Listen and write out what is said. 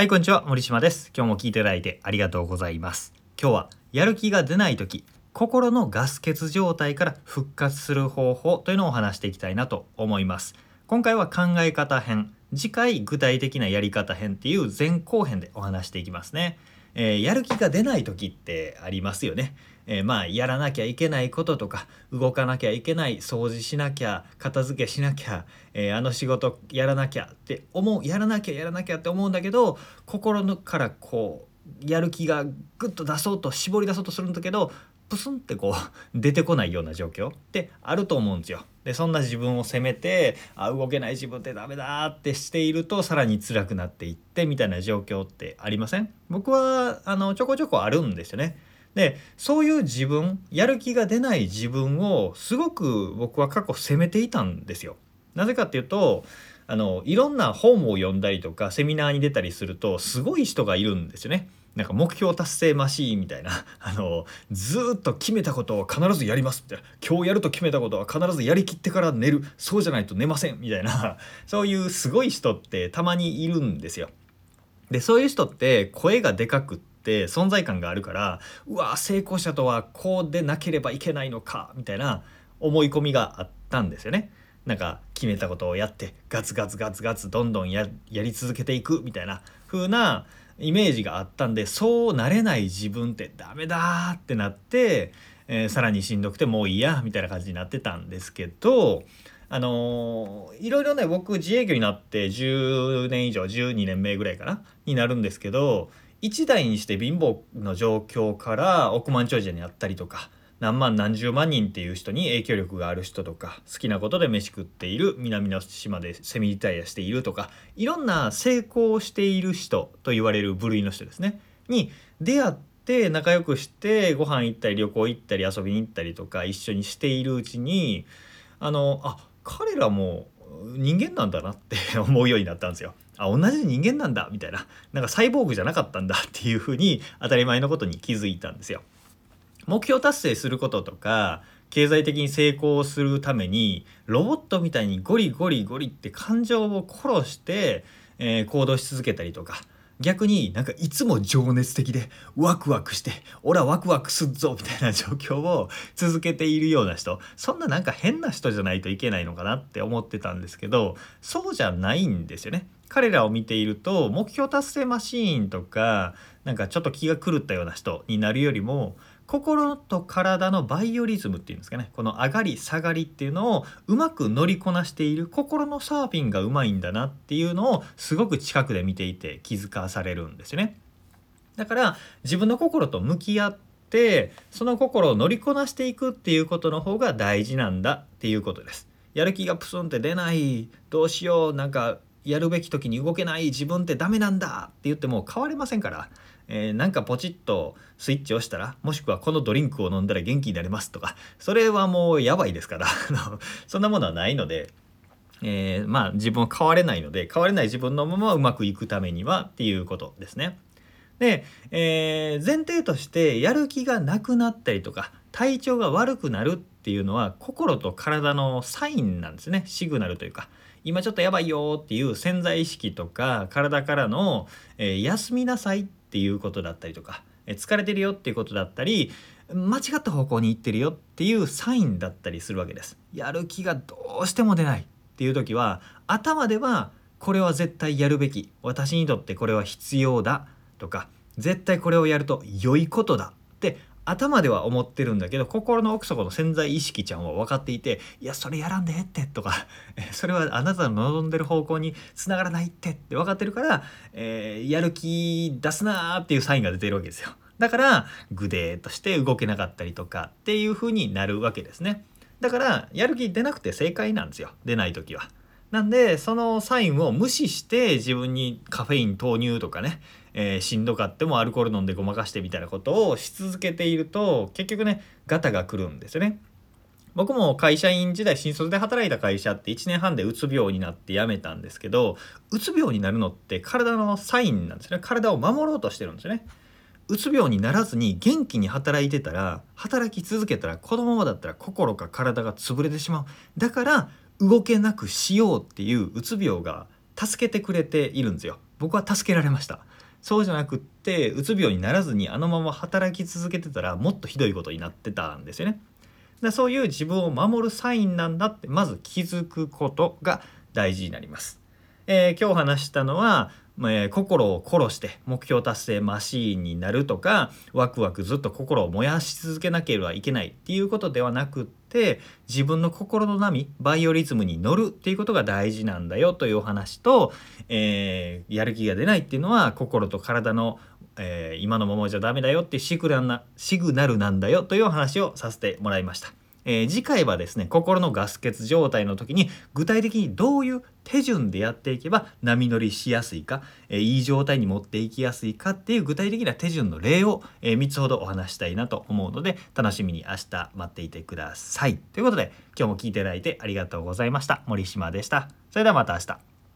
はい、こんにちは。森島です。今日も聞いていただいてありがとうございます。今日はやる気が出ない時、心のガス欠状態から復活する方法というのをお話していきたいなと思います。今回は考え方編、次回具体的なやり方編っていう前後編でお話していきますね。えーやる気が出ない時ってありますよね。えーまあやらなきゃいけないこととか動かなきゃいけない掃除しなきゃ片付けしなきゃ、えーあの仕事やらなきゃって思うやらなきゃやらなきゃって思うんだけど心のからこうやる気がグッと出そうと絞り出そうとするんだけどプスンってこう 出てこないような状況ってあると思うんですよ。でそんな自分を責めてあ動けない自分ってダメだってしているとさらに辛くなっていってみたいな状況ってありません？僕はあのちょこちょこあるんですよね。でそういう自分やる気が出ない自分をすごく僕は過去責めていたんですよ。なぜかっていうとあのいろんな本を読んだりとかセミナーに出たりするとすごい人がいるんですよね。なんか目標達成マシーンみたいな あのずっと決めたことを必ずやりますみたいな今日やると決めたことは必ずやりきってから寝るそうじゃないと寝ませんみたいな そういうすごい人ってたまにいるんですよ。でそういう人って声がでかくっ存在感があるからうわ成功者とはこうでなければいけないのかみたいな思い込みがあったんですよね。なんか決めたことをやってガツガツガツガツどんどんやり続けていくみたいな風なイメージがあったんでそうなれない自分ってダメだってなって、えーさらにしんどくてもういいやみたいな感じになってたんですけどあのーいろいろね僕自営業になって10年以上12年目ぐらいかなになるんですけど一代にして貧乏の状況から億万長者になったりとか何万何十万人っていう人に影響力がある人とか好きなことで飯食っている南の島でセミリタイアしているとかいろんな成功している人と言われる部類の人ですねに出会って仲良くしてご飯行ったり旅行行ったり遊びに行ったりとか一緒にしているうちにあのあ彼らも人間なんだなって思うようになったんですよ。あ同じ人間なんだみたいななんかサイボーグじゃなかったんだっていうふうに当たり前のことに気づいたんですよ。目標達成することとか経済的に成功するためにロボットみたいにゴリゴリゴリって感情を殺して、えー行動し続けたりとか逆になんかいつも情熱的でワクワクして「オラワクワクすっぞ」みたいな状況を続けているような人そんななんか変な人じゃないといけないのかなって思ってたんですけどそうじゃないんですよね。彼らを見ていると目標達成マシーンとかなんかちょっと気が狂ったような人になるよりも心と体のバイオリズムっていうんですかねこの上がり下がりっていうのをうまく乗りこなしている心のサーフィンがうまいんだなっていうのをすごく近くで見ていて気づかされるんですよね。だから自分の心と向き合ってその心を乗りこなしていくっていうことの方が大事なんだっていうことです。やる気がプスンって出ないどうしようなんかやるべき時に動けない自分ってダメなんだって言っても変われませんから、えーなんかポチッとスイッチを押したらもしくはこのドリンクを飲んだら元気になれますとかそれはもうやばいですから そんなものはないので。えーまあ自分は変われないので変われない自分のままうまくいくためにはっていうことですね。で、えー前提としてやる気がなくなったりとか体調が悪くなるっていうのは心と体のサインなんですねシグナルというか今ちょっとやばいよっていう潜在意識とか体からの、えー休みなさいっていうことだったりとか、えー疲れてるよっていうことだったり間違った方向に行ってるよっていうサインだったりするわけです。やる気がどうしても出ないっていう時は頭ではこれは絶対やるべき私にとってこれは必要だとか絶対これをやると良いことだって頭では思ってるんだけど心の奥底の潜在意識ちゃんは分かっていて「いやそれやらんでって」とか 「それはあなたの望んでる方向につながらないって」って分かってるから、えーやる気出すなーっていうサインが出てるわけですよ。だからグデーとして動けなかったりとかっていう風になるわけですね。だからやる気出なくて正解なんですよ出ない時は。なんでそのサインを無視して自分にカフェイン投入とかね、えーしんどかってもアルコール飲んでごまかしてみたいなことをし続けていると結局ねガタが来るんですよね。僕も会社員時代新卒で働いた会社って1年半でうつ病になって辞めたんですけどうつ病になるのって体のサインなんですね体を守ろうとしてるんですよね。うつ病にならずに元気に働いてたら働き続けたらこのままだったら心か体が潰れてしまうだから動けなくしようっていううつ病が助けてくれているんですよ。僕は助けられました。そうじゃなくってうつ病にならずにあのまま働き続けてたらもっとひどいことになってたんですよね。でそういう自分を守るサインなんだってまず気づくことが大事になります、えー、今日話したのはえー、心を殺して目標達成マシーンになるとかワクワクずっと心を燃やし続けなければいけないっていうことではなくって自分の心の波バイオリズムに乗るっていうことが大事なんだよというお話と、えー、やる気が出ないっていうのは心と体のえ、今のままじゃダメだよってシグナシグナルなんだよというお話をさせてもらいました。えー、次回はですね心のガス欠状態の時に具体的にどういう手順でやっていけば波乗りしやすいか、えー、いい状態に持っていきやすいかっていう具体的な手順の例を、えー、3つほどお話したいなと思うので楽しみに明日待っていてください。ということで今日も聞いていただいてありがとうございました。森島でした。それではまた明日。